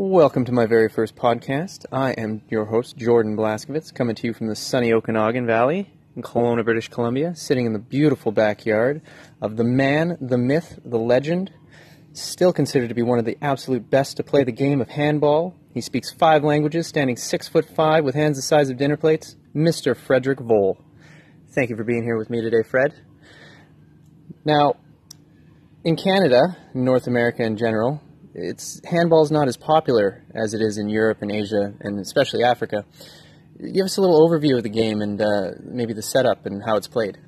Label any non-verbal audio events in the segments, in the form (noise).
Welcome to my very first podcast. I am your host, Jordan Blaskovitz, coming to you from the sunny Okanagan Valley in Kelowna, British Columbia, sitting in the beautiful backyard of the man, the myth, the legend, still considered to be one of the absolute best to play the game of handball. He speaks five languages, standing six foot five with hands the size of dinner plates, Mr. Frederick Volle. Thank you for being here with me today, Fred. Now, in Canada, North America in general, it's handball's not as popular as it is in Europe and Asia and especially Africa. Give us a little overview of the game and uh, maybe the setup and how it's played.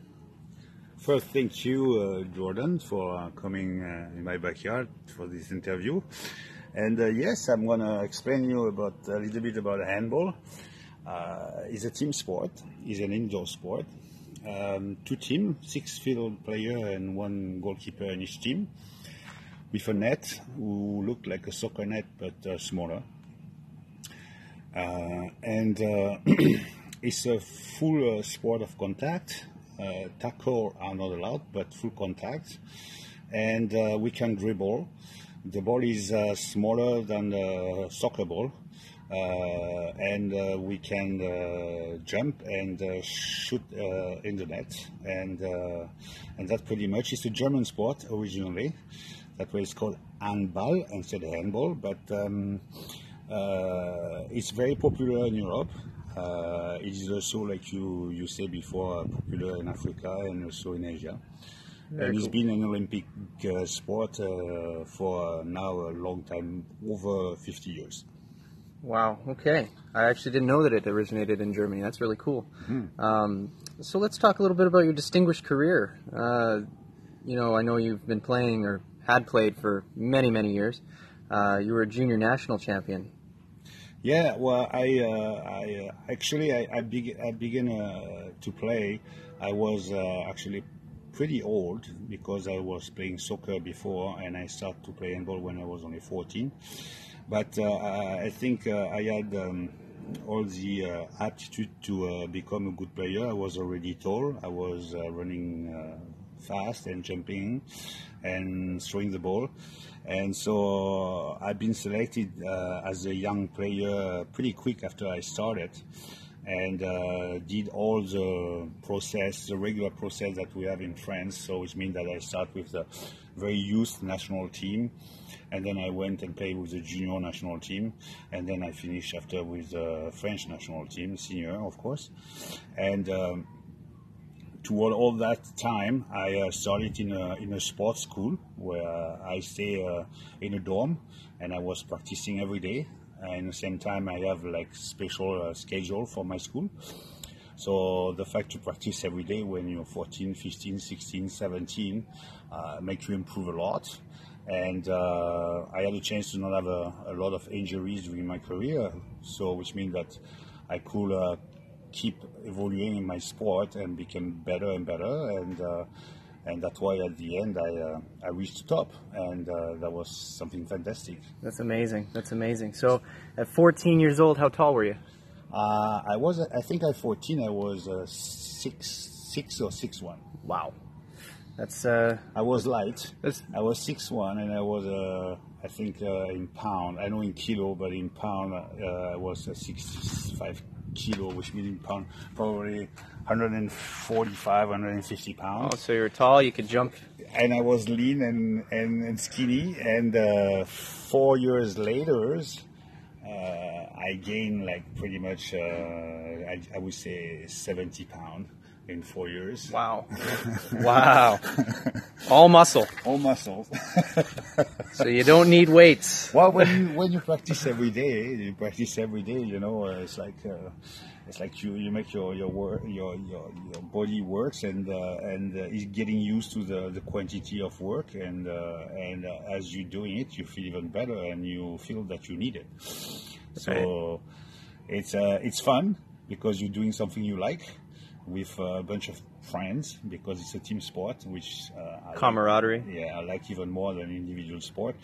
First, thank you, uh, Jordan, for coming uh, in my backyard for this interview. And uh, yes, I'm going to explain you about a little bit about handball. Uh, it's a team sport. It's an indoor sport. Um, two teams, six field player and one goalkeeper in each team with a net who looked like a soccer net but uh, smaller. Uh, and uh, (clears throat) it's a full sport of contact. Tackle are not allowed, but full contact. And we can dribble. The ball is smaller than the soccer ball. Uh, and uh, we can uh, jump and shoot in the net, and and that pretty much is a German sport originally. That way it's called handball instead of handball, but um, uh, it's very popular in Europe. Uh, it is also, like you, you said before, popular in Africa and also in Asia. Very and cool. it's been an Olympic uh, sport uh, for now a long time, over 50 years. Wow. Okay. I actually didn't know that it originated in Germany. That's really cool. Mm-hmm. Um, so let's talk a little bit about your distinguished career. Uh, you know, I know you've been playing or had played for many, many years. Uh, you were a junior national champion. Yeah, well, I, uh, I uh, actually I, I, I began uh, to play. I was actually pretty old because I was playing soccer before, and I started to play handball when I was only 14. But I think I had. Um, all the uh, aptitude to uh, become a good player. I was already tall. I was uh, running fast and jumping and throwing the ball. And so I've been selected uh, as a young player pretty quick after I started and uh, did all the process, the regular process that we have in France. So which means that I start with the very youth national team, and then I went and played with the junior national team, and then I finished after with the French national team, senior of course, and. Um, toward all that time, I uh, started in a, in a sports school where I stay uh, in a dorm and I was practicing every day. And at the same time, I have like special uh, schedule for my school. So the fact to practice every day when you're 14, 15, 16, 17 uh, makes you improve a lot. And uh, I had a chance to not have a, a, lot of injuries during my career, so which means that I could uh, keep evolving in my sport and became better and better and uh, and that's why at the end I uh, I reached the top and uh, that was something fantastic. That's amazing. That's amazing. So at 14 years old, how tall were you? Uh, I was I think at 14 I was uh, six six or six one. Wow. That's uh, I was light. I was six one and I was uh, I think in pound. I know in kilo, but in pound I was six five kilo, which means pound, probably 145, 150 pounds. Oh, so you're tall, you could jump. And I was lean and, and, and skinny. And uh, four years later, uh, I gained like pretty much, uh, I, I would say 70 pounds in four years. Wow. (laughs) wow. All muscle. All muscle. (laughs) so you don't need weights. Well, when you when you practice every day, you practice every day. You know, uh, it's like uh, it's like you, you make your your work your your, your body works and uh, and uh, is getting used to the, the quantity of work and uh, and uh, as you're doing it, you feel even better and you feel that you need it. So it's it's fun because you're doing something you like with a bunch of friends because it's a team sport, which uh, camaraderie. Like, yeah, I like even more than individual sport,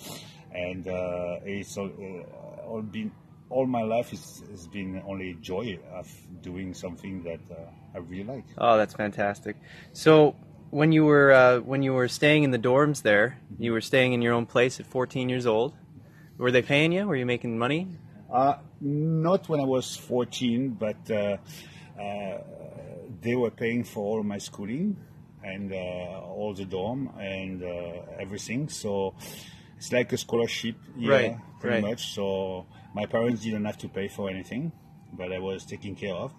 and uh, it's all, uh, all, been all my life is, has been only joy of doing something that uh, I really like. Oh, that's fantastic! So. When you were uh, when you were staying in the dorms there, you were staying in your own place at 14 years old. Were they paying you? Were you making money? Uh, not when I was 14, but uh, uh, they were paying for all my schooling and uh, all the dorm and uh, everything. So it's like a scholarship, yeah, Right, pretty right. much. So my parents didn't have to pay for anything, but I was taken care of.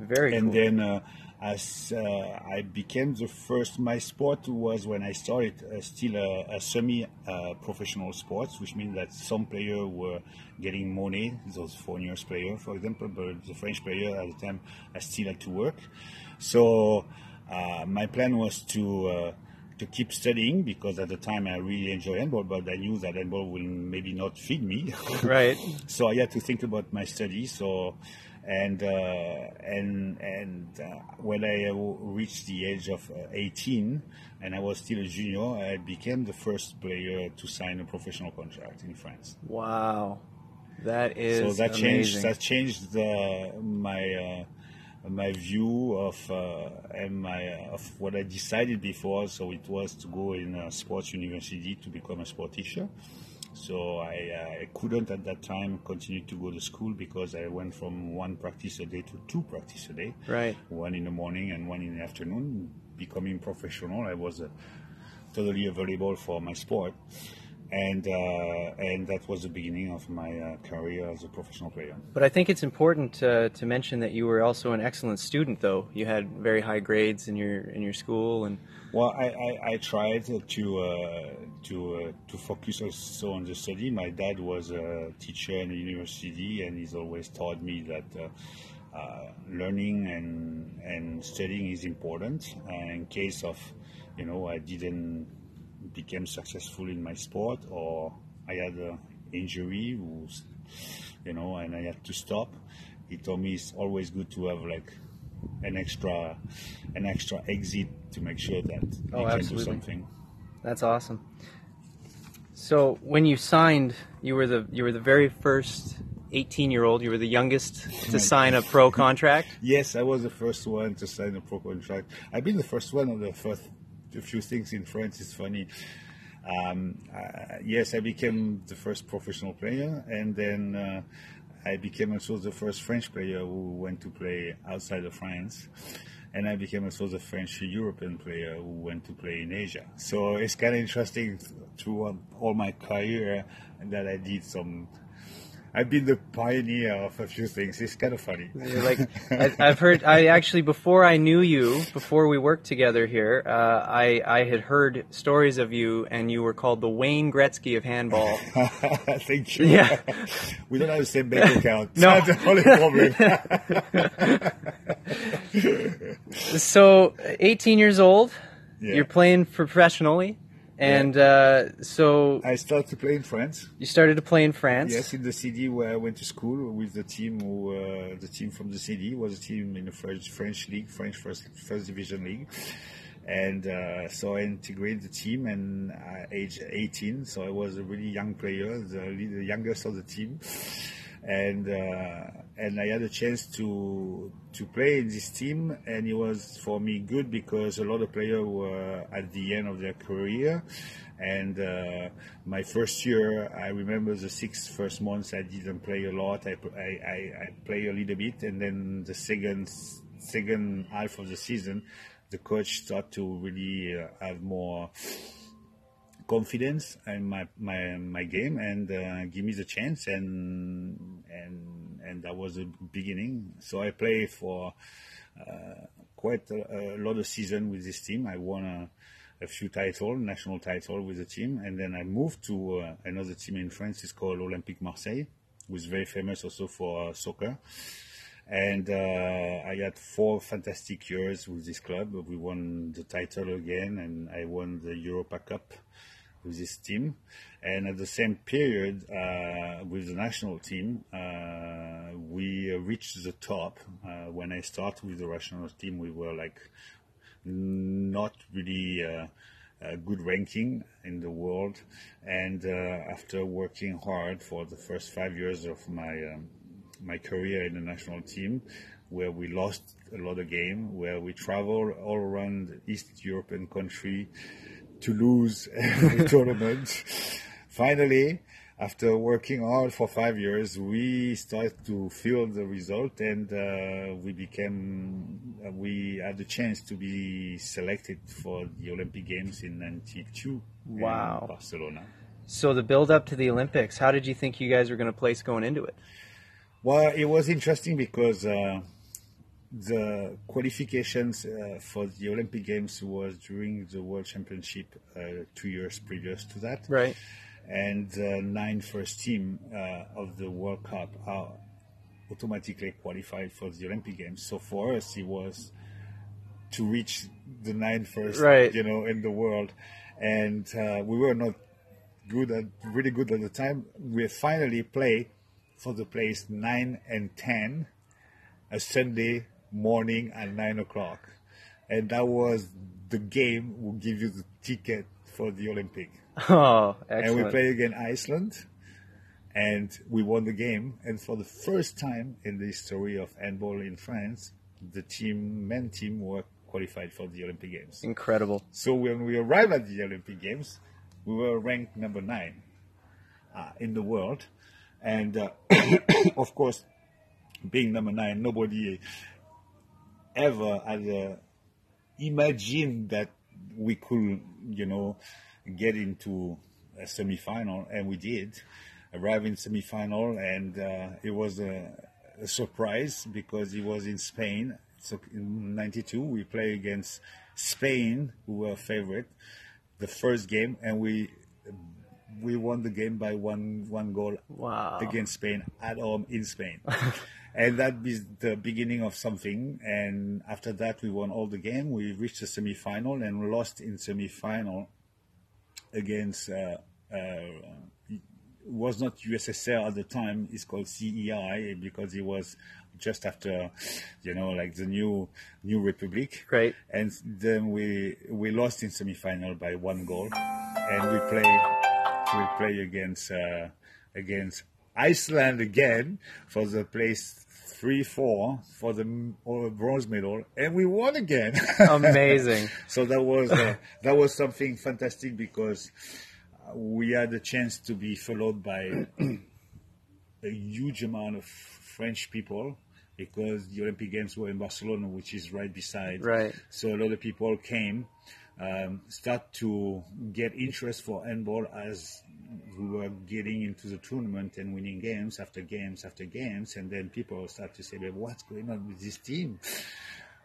Very and cool. then uh, as uh, I became the first, my sport was when I started uh, still a, a semi-professional sports, which means that some players were getting money, those foreign years players, for example, but the French player at the time I still had to work. So uh, my plan was to uh, to keep studying because at the time I really enjoy handball, but I knew that handball will maybe not feed me. (laughs) right. so I had to think about my studies. So, and uh, and and uh, when I reached the age of uh, 18, and I was still a junior, I became the first player to sign a professional contract in France. Wow. That is so that changed that changed the, my uh, my view of uh, and my of what I decided before. So it was to go in a sports university to become a sport teacher. So I, uh, I couldn't at that time continue to go to school because I went from one practice a day to two practice a day. Right. One in the morning and one in the afternoon. Becoming professional, I was uh, totally available for my sport, and uh, and that was the beginning of my uh, career as a professional player. But I think it's important uh, to mention that you were also an excellent student, though. You had very high grades in your in your school, and Well, I, I, I tried to uh, to uh, to focus also on the study. My dad was a teacher in the university, and he's always taught me that uh, uh, learning and and studying is important. Uh, in case of, you know, I didn't become successful in my sport, or I had an injury, who's- you know, and I had to stop. He told me it's always good to have like an extra an extra exit to make sure that Oh, you can absolutely. do something. that's awesome. So when you signed, you were the you were the very first 18 year old. You were the youngest to sign a pro contract. (laughs) Yes, I was the first one to sign a pro contract. I've been the first one of the first a few things in France. It's funny. Um, uh, yes, I became the first professional player, and then uh, I became also the first French player who went to play outside of France. And I became also the French European player who went to play in Asia. So it's kind of interesting throughout all my career that I did some. I've been the pioneer of a few things. It's kind of funny. You're like (laughs) I, I've heard. I actually before I knew you, before we worked together here, uh, I I had heard stories of you, and you were called the Wayne Gretzky of handball. (laughs) Thank you. Yeah. we don't have the same bank account. (laughs) No. That's the only problem. so, 18 years old, Yeah. you're playing professionally, and uh, so I started to play in France. you started to play in France. Yes, in the city where I went to school with the team who, uh, the team from the city was a team in the French French league, French first first division league. And uh, so I integrated the team and uh, age 18, so I was a really young player, the, the youngest of the team. And uh, and I had a chance to to play in this team, and it was for me good because a lot of players were at the end of their career, and uh, my first year, I remember the six first months I didn't play a lot. I I, I, I play a little bit, and then the second second half of the season, the coach started to really uh, have more confidence in my my, my game and uh, give me the chance and and and that was the beginning. So I play for uh, quite a, a lot of season with this team. I won a, a few titles, national title with the team, and then I moved to uh, another team in France. It's called Olympique Marseille, who's very famous also for uh, soccer. And uh, I had four fantastic years with this club. We won the title again, and I won the Europa Cup with this team. And at the same period, uh, with the national team, uh, we reached the top. Uh, when I started with the national team, we were like not really uh, a good ranking in the world. And uh, after working hard for the first five years of my um, my career in the national team, where we lost a lot of game, where we traveled all around East European country to lose (laughs) every tournament. Finally, after working hard for five years, we started to feel the result, and uh, we became uh, we had the chance to be selected for the Olympic Games in '92 Wow. in Barcelona. So the build up to the Olympics, how did you think you guys were going to place going into it? Well, it was interesting because uh, the qualifications uh, for the Olympic Games was during the World Championship uh, two years previous to that. Right. and the nine first team uh, of the World Cup are automatically qualified for the Olympic Games. So for us, it was to reach the nine first, Right. you know, in the world, and uh, we were not good at really good at the time. We finally play for the place nine and ten, a Sunday morning at nine o'clock, and that was the game will give you the ticket for the Olympic (laughs) Oh, excellent! and we played against Iceland, and we won the game. And for the first time in the history of handball in France, the team, men team, were qualified for the Olympic Games. Incredible. So when we arrived at the Olympic Games, we were ranked number nine uh, in the world, and uh, (coughs) of course, being number nine, nobody ever had uh, imagined that we could, you know, get into a semi-final, and we did. Arrive in semi-final, and uh, it was a, a surprise because it was in Spain. So in '92, we play against Spain, who were favorite, the first game, and we we won the game by one one goal Wow. against Spain at home in Spain. (laughs) and that is the beginning of something. And after that, we won all the game. We reached the semi-final and lost in semi-final against. Uh, uh, was not USSR at the time. It's called CEI because it was just after, you know, like the new new republic. Right. And then we we lost in semi-final by one goal, and we play we play against uh, against Iceland again for the place three four for the bronze medal, and we won again. (laughs) Amazing. so that was uh, that was something fantastic because uh, we had the chance to be followed by (clears throat) a huge amount of French people because the Olympic Games were in Barcelona, which is right beside. Right. So a lot of people came, um, start to get interest for handball as we were getting into the tournament and winning games after games after games, and then people start to say, "But what's going on with this team?"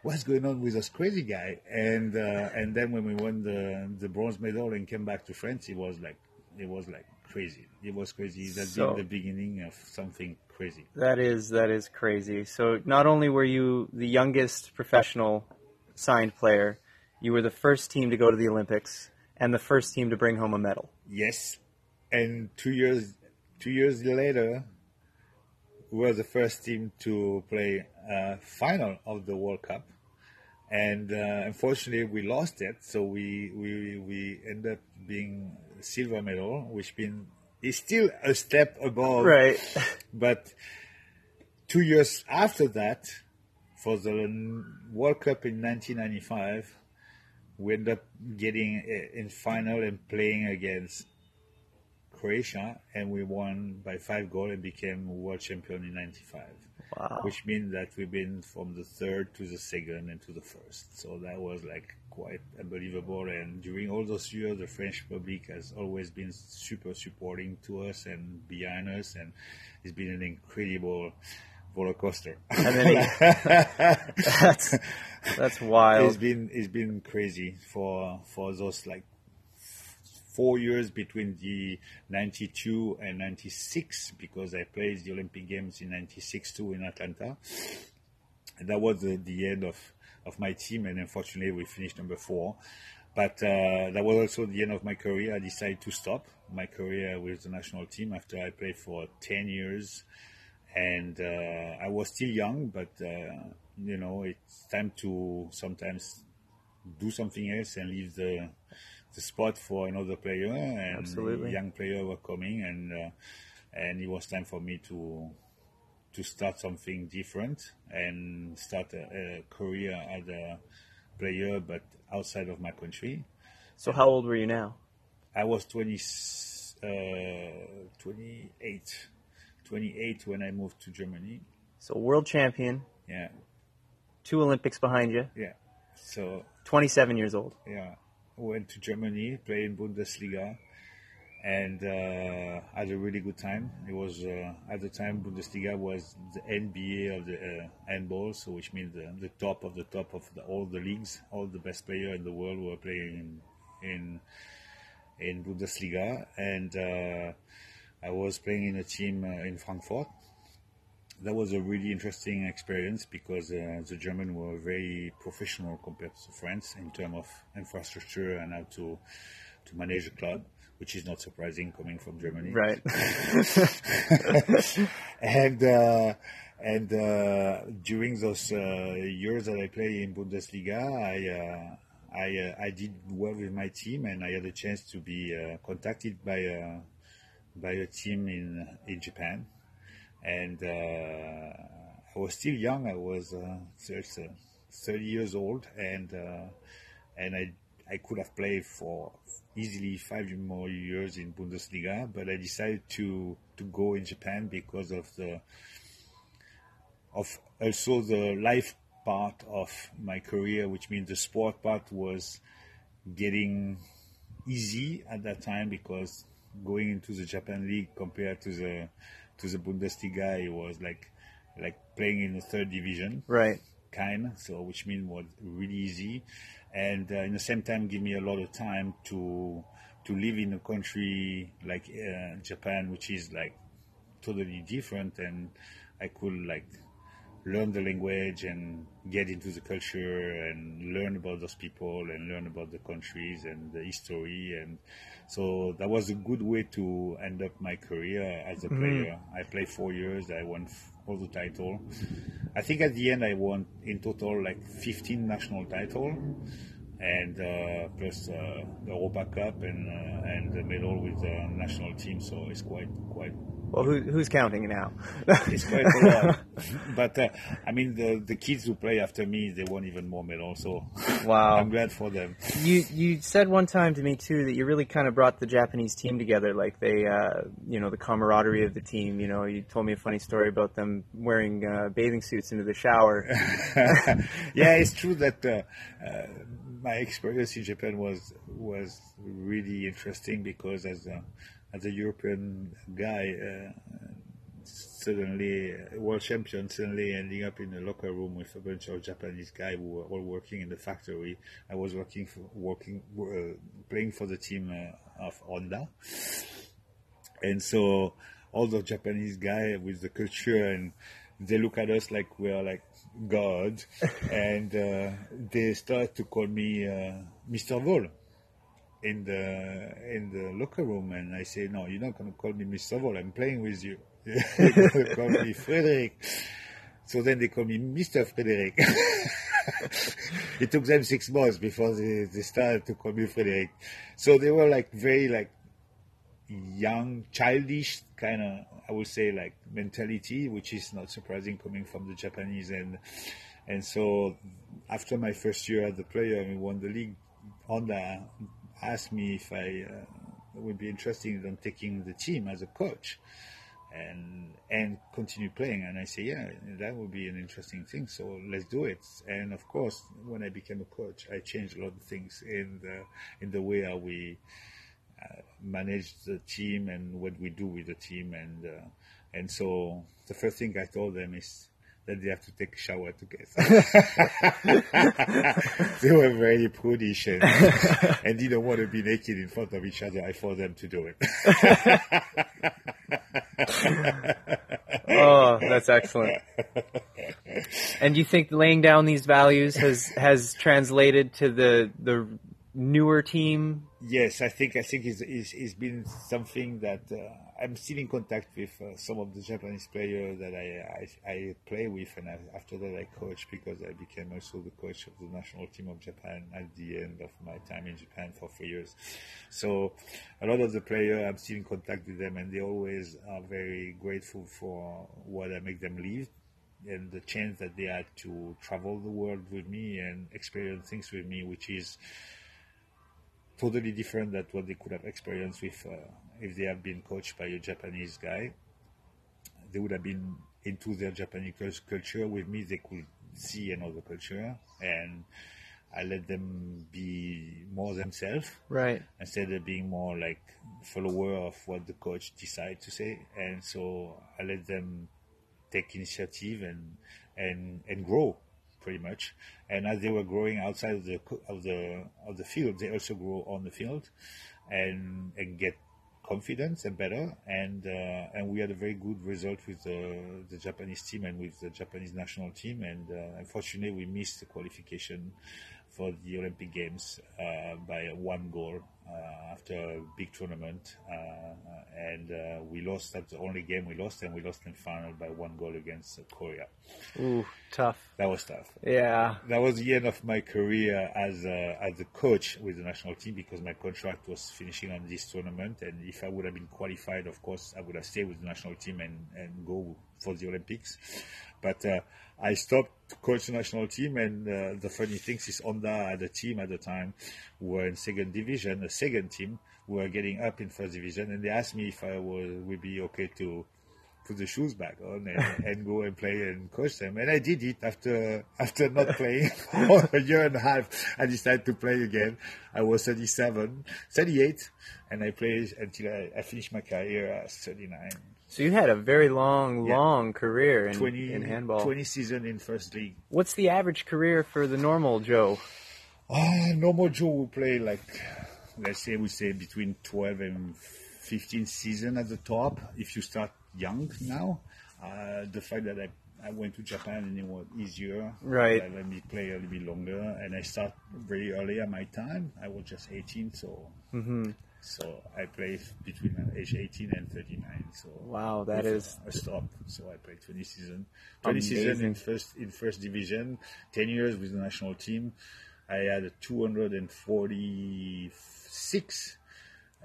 What's going on with this crazy guy? And uh, and then when we won the the bronze medal and came back to France, it was like it was like crazy. It was crazy. That's So- the beginning of something crazy. That is that is crazy. So not only were you the youngest professional signed player, you were the first team to go to the Olympics and the first team to bring home a medal. Yes, and two years two years later, we were the first team to play a final of the World Cup, and uh, unfortunately we lost it. So we we we ended up being silver medal, which been is still a step above Right. (laughs) but two years after that, for the World Cup in 1995, we ended up getting in final and playing against Croatia, and we won by five goals and became world champion in '95. Wow. Which means that we've been from the third to the second and to the first. So that was like quite unbelievable. And during all those years, the French public has always been super supporting to us and behind us, and it's been an incredible roller coaster. And then he, that's that's it's wild. been it's been crazy for for those like four years between the 92 and 96 because I played the Olympic Games in 96 too in Atlanta. And that was the, the end of, of my team and unfortunately we finished number four. But uh, that was also the end of my career. I decided to stop my career with the national team after I played for 10 years. And uh, I was still young, but uh, you know, it's time to sometimes do something else and leave the the spot for another player and Absolutely. young player were coming and uh, and it was time for me to to start something different and start a, a career as a player but outside of my country So how old were you now? I was 20 uh, 28, 28 when I moved to Germany. So world champion, Yeah, two Olympics behind you, yeah. So 27 years old. yeah, went to Germany, played in Bundesliga, and uh, had a really good time. It was uh, at the time Bundesliga was the NBA of the uh, handball, so which means the, the top of the top of the, all the leagues. All the best players in the world were playing in in, in Bundesliga, and uh, I was playing in a team uh, in Frankfurt. That was a really interesting experience because uh, the Germans were very professional compared to France in terms of infrastructure and how to to manage a club, which is not surprising coming from Germany. Right. (laughs) and uh, and uh, during those uh, years that I played in Bundesliga, I uh, I uh, I did well with my team, and I had a chance to be uh, contacted by by a team in in Japan, and uh, I was still young. I was uh, just, uh, 30 years old, and uh, and I I could have played for easily five more years in Bundesliga, but I decided to to go in Japan because of the of also the life part of my career, which means the sport part was getting easy at that time because going into the Japan league compared to the to the Bundesliga, it was like like playing in the third division right. kind, so which means was really easy, and uh, in the same time give me a lot of time to to live in a country like uh, Japan, which is like totally different, and I could like learn the language and get into the culture and learn about those people and learn about the countries and the history and so that was a good way to end up my career as a player. I played four years. I won all the title. I think at the end I won in total like 15 national title and uh, plus uh, the Europa Cup and uh, and the medal with the national team. So it's quite quite Well, who, who's counting now? it's quite a lot. (laughs) but uh, I mean, the the kids who play after me, they won even more medals. So Wow. I'm glad for them. You you said one time to me too that you really kind of brought the Japanese team together, like they, uh, you know, the camaraderie of the team. You know, you told me a funny story about them wearing uh, bathing suits into the shower. (laughs) yeah, it's true that uh, uh, my experience in Japan was was really interesting because as a as a European guy, uh, suddenly uh, world champion, suddenly ending up in a locker room with a bunch of Japanese guys who were all working in the factory. I was working for working uh, playing for the team uh, of Honda, and so all the Japanese guy with the culture and they look at us like we are like God, (laughs) and uh, they start to call me uh, Mr. Volle in the in the locker room, and I say, no, you're not going to call me Mr. Volle. I'm playing with you. you're going to call me (laughs) Frederick. So then they call me Mr. Frederick. (laughs) it took them six months before they, they started to call me Frederick. So they were like very like young, childish kind of, I would say, like mentality, which is not surprising coming from the Japanese. And and so after my first year as the player, I won the league. Honda asked me if I uh, would be interested in taking the team as a coach and and continue playing. And I say, yeah, that would be an interesting thing. So let's do it. And of course, when I became a coach, I changed a lot of things in the in the way how we uh, manage the team and what we do with the team. And uh, and so the first thing I told them is that they have to take a shower together. (laughs) (laughs) they were very prudish and, (laughs) and didn't want to be naked in front of each other. I forced them to do it. oh, that's excellent. And you think laying down these values has has translated to the the newer team? Yes, I think I think it's, it's, it's been something that uh, I'm still in contact with uh, some of the Japanese players that I, I, I play with, and I, after that I coach because I became also the coach of the national team of Japan at the end of my time in Japan for three years. So a lot of the players I'm still in contact with them, and they always are very grateful for what I make them live and the chance that they had to travel the world with me and experience things with me, which is totally different than what they could have experienced with uh, if they have been coached by a Japanese guy, they would have been into their Japanese culture. With me, they could see another culture, and I let them be more themselves, right? Instead of being more like follower of what the coach decide to say, and so I let them take initiative and and and grow pretty much. And as they were growing outside of the of the of the field, they also grow on the field, and and get confidence and better. And uh, and we had a very good result with the the Japanese team and with the Japanese national team. And uh, unfortunately, we missed the qualification for the Olympic Games uh, by one goal after a big tournament, uh, and uh, we lost. That's the only game we lost, and we lost in final by one goal against Korea. Ooh, tough. That was tough. Yeah. That was the end of my career as a, as a coach with the national team because my contract was finishing on this tournament, and if I would have been qualified, of course, I would have stayed with the national team and and go for the Olympics. But uh, I stopped coach the national team, and uh, the funny thing is, Honda, the team at the time, were in second division, a second team were getting up in first division, and they asked me if I would, would be okay to put the shoes back on and, (laughs) and, go and play and coach them. And I did it after (laughs) after not playing (laughs) for a year and a half. I decided to play again. I was 37, 38, and I played until I, I finished my career at 39. So you had a very long, yeah. long career in, 20, in handball. 20 season in first league. What's the average career for the normal Joe? Uh, normal Joe will play like, let's say we say between 12 and 15 season at the top. If you start young now, uh, the fact that I I went to Japan and it was easier. Right. let me play a little bit longer, and I start very early at my time. I was just 18, so mm-hmm. So I played between age 18 and 39. So wow, that is a, a stop. So I played 20 season, 20 season in first in first division, 10 years with the national team. I had a 246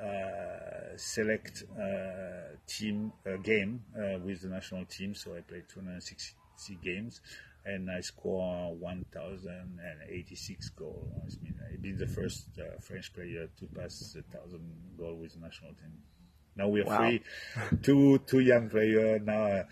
uh, select uh, team uh, game uh, with the national team. So I played 260 games and I scored 1,086 goals. I mean, I've been the first uh, French player to pass the thousand goal with the national team. Now we are wow. free, two two young players now.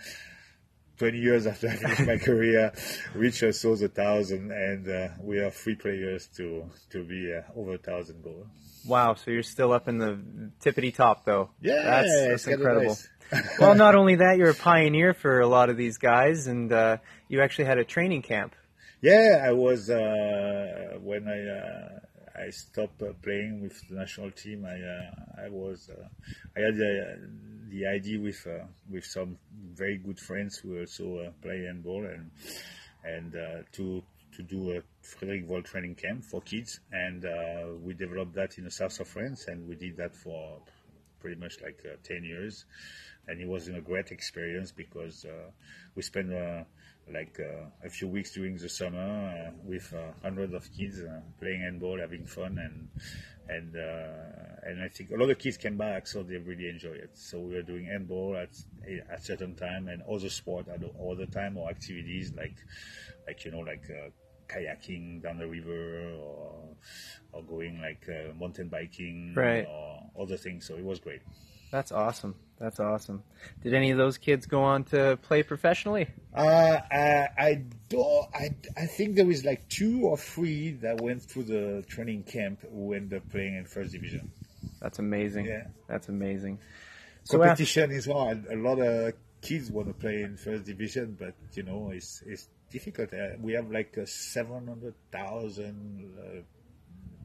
Uh, 20 years after I finished my (laughs) career, reach also the thousand, and uh, we are three players to to be uh, over a thousand goals. Wow! So you're still up in the tippity top, though. Yeah, that's, that's incredible. Nice. (laughs) well, not only that, you're a pioneer for a lot of these guys, and uh, you actually had a training camp. Yeah, I was uh, when I uh, I stopped uh, playing with the national team. I uh, I was uh, I had the, idea with with some very good friends who also play handball and and to to do a Frederic Volle training camp for kids, and we developed that in the south of France, and we did that for pretty much like 10 years and it was a great experience because uh, we spent uh, like uh, a few weeks during the summer uh, with uh, hundreds of kids uh, playing handball, having fun, and and and I think a lot of kids came back, so they really enjoy it. So we were doing handball at at certain time and other sport at other time or activities like like you know like kayaking down the river or or going like uh, mountain biking right. or other things. So it was great. That's awesome. That's awesome. Did any of those kids go on to play professionally? Uh, I, I don't. I, I think there was like two or three that went through the training camp who ended up playing in first division. That's amazing. Yeah, that's amazing. So Competition after- is hard. A lot of kids want to play in first division, but you know it's it's difficult. Uh, we have like uh, seven hundred thousand uh,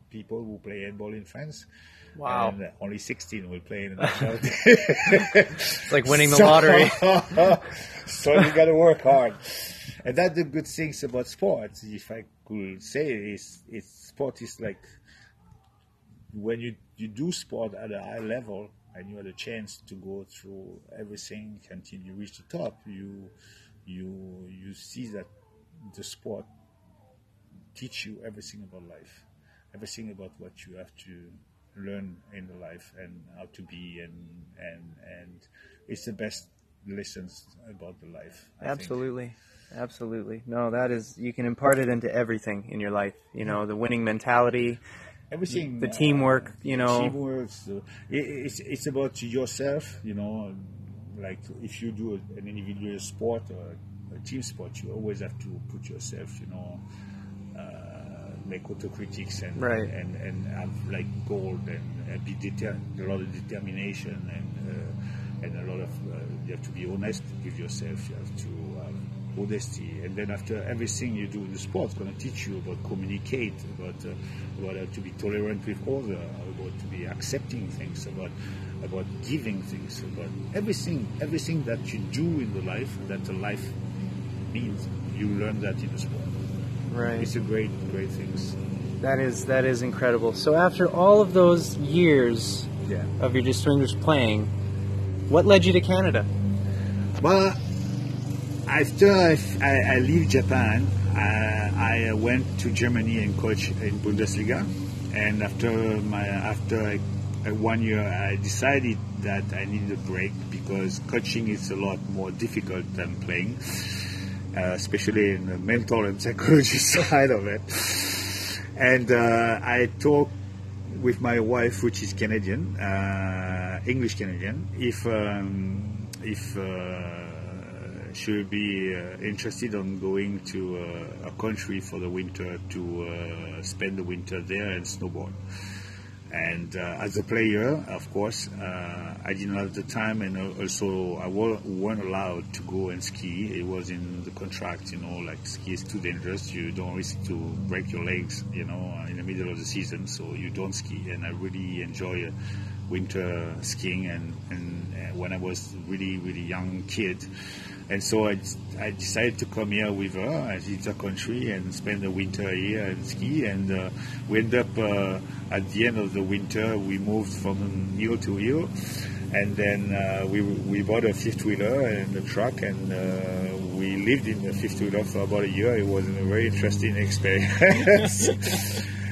people who play handball in France Wow. And only 16 will play in the (laughs) national team. it's like winning the so, lottery. (laughs) so you got to work hard. And that's the good things about sports, if I could say, is it's sport is like when you, you do sport at a high level and you have a chance to go through everything until you reach the top, you you you see that the sport teach you everything about life, everything about what you have to learn in the life and how to be and and and it's the best lessons about the life. I Absolutely. Think. Absolutely. No, that is you can impart it into everything in your life. You know, the winning mentality, everything. The teamwork, you know. Teamwork. So it, it's it's about yourself, you know. Like if you do an individual sport or a team sport, you always have to put yourself, you know, uh, make autocritics and Right. and and have like goal and be deter- a lot of determination and uh, and a lot of uh, you have to be honest with yourself. You have to have honesty, and then after everything you do in the sport, it's going to teach you about communicate, about uh, about how to be tolerant with other, about to be accepting things, about about giving things, about everything everything that you do in the life that the life means. You learn that in the sport. Right. It's a great great things. That is that is incredible. So after all of those years Yeah. of your distinguished playing, what led you to Canada? Well, after I, I, I leave Japan, I, I went to Germany and coach in Bundesliga. And after my after uh, one year, I decided that I needed a break because coaching is a lot more difficult than playing, uh, especially in the mental and psychology (laughs) side of it. And uh, I talk with my wife, which is Canadian, uh, English Canadian, if um, if uh, she would be uh, interested on going to a country for the winter to spend the winter there and snowboard. And uh, as a player, of course, uh, I didn't have the time, and also I weren't allowed to go and ski. It was in the contract, you know, like ski is too dangerous. You don't risk to break your legs, you know, uh, in the middle of the season, so you don't ski. And I really enjoy winter skiing, and, and when I was really really young kid, and so I, I decided to come here with her as it's a country and spend the winter here and ski. And uh, we end up uh, at the end of the winter, we moved from hill to hill. And then uh, we, we bought a fifth wheeler and a truck, and uh, we lived in the fifth wheeler for about a year. It was a very interesting (laughs) experience.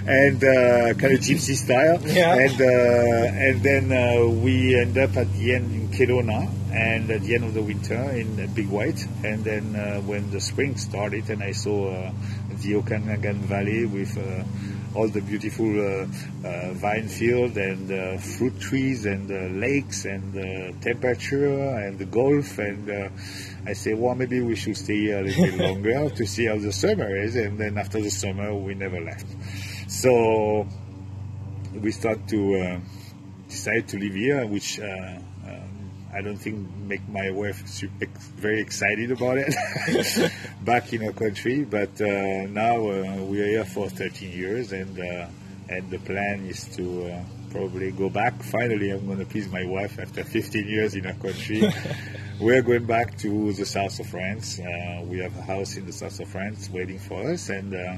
And uh, kind of gypsy style, Yeah. and uh, and then uh, we end up at the end in Kelowna, and at the end of the winter in Big White, and then uh, when the spring started, and I saw uh, the Okanagan Valley with uh, all the beautiful uh, uh, vine field and uh, fruit trees and uh, lakes and uh, temperature and the golf, and uh, I say, well, maybe we should stay here a little bit (laughs) longer to see how the summer is, and then after the summer, we never left. So we start to uh, decide to live here, which uh, um, I don't think make my wife super, very excited about it (laughs) back in our country. But uh, now uh, we are here for 13 years, and uh, and the plan is to uh, probably go back. Finally, I'm going to please my wife after 15 years in our country. (laughs) We're going back to the south of France. Uh, we have a house in the south of France waiting for us, and uh,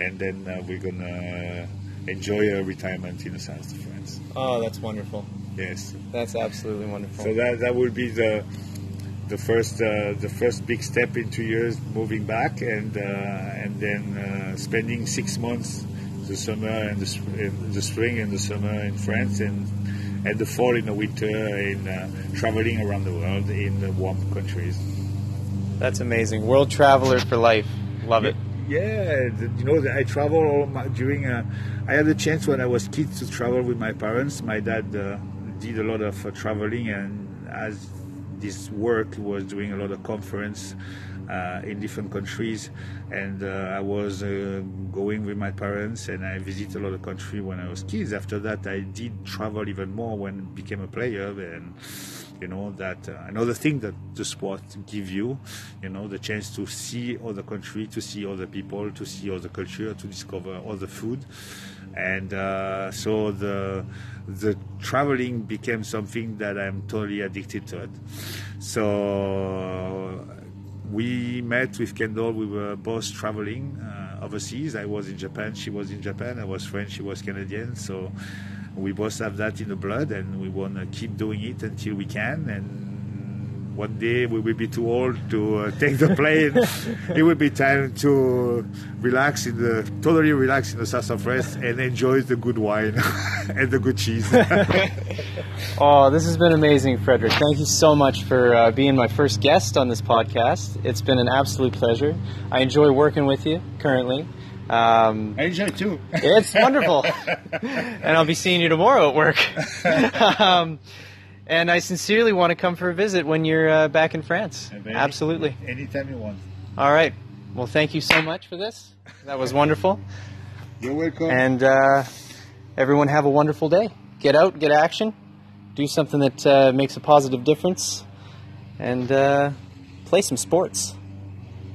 and then uh, we're gonna enjoy a retirement in the south of France. Oh, that's wonderful. Yes. That's absolutely wonderful. So that that will be the the first uh, the first big step in two years moving back, and uh, and then uh, spending six months the summer and the, in the spring and the summer in France, and and the fall and the winter in uh, traveling around the world in the warm countries. That's amazing. World traveler for life. Love it. Yeah, you know, I travel all my, during. Uh, I had the chance when I was kid to travel with my parents. My dad uh, did a lot of uh, traveling, and as this work was doing a lot of conference uh, in different countries, and uh, I was uh, going with my parents, and I visited a lot of country when I was kids. After that, I did travel even more when I became a player, and you know that uh, another thing that the sport give you you know the chance to see other country to see other people to see other culture to discover other food and uh, so the the traveling became something that i'm totally addicted to it so we met with Kendall. We were both traveling uh, overseas. I was in Japan. She was in Japan. I was French. She was Canadian. So we both have that in the blood, and we want to keep doing it until we can. And one day we will be too old to uh, (laughs) take the plane. it will be time to relax in the totally relax in the south of France and enjoy the good wine (laughs) and the good cheese. (laughs) Oh, this has been amazing, Frederick. Thank you so much for uh, being my first guest on this podcast. It's been an absolute pleasure. I enjoy working with you currently, Um, I enjoy it too. (laughs) it's wonderful, and I'll be seeing you tomorrow at work. (laughs) um, and I sincerely want to come for a visit when you're uh, back in France. Absolutely. Anytime you want. All right. Well, thank you so much for this. That was wonderful. You're welcome. And uh, everyone have a wonderful day. Get out, get action, do something that uh, makes a positive difference, and uh, play some sports.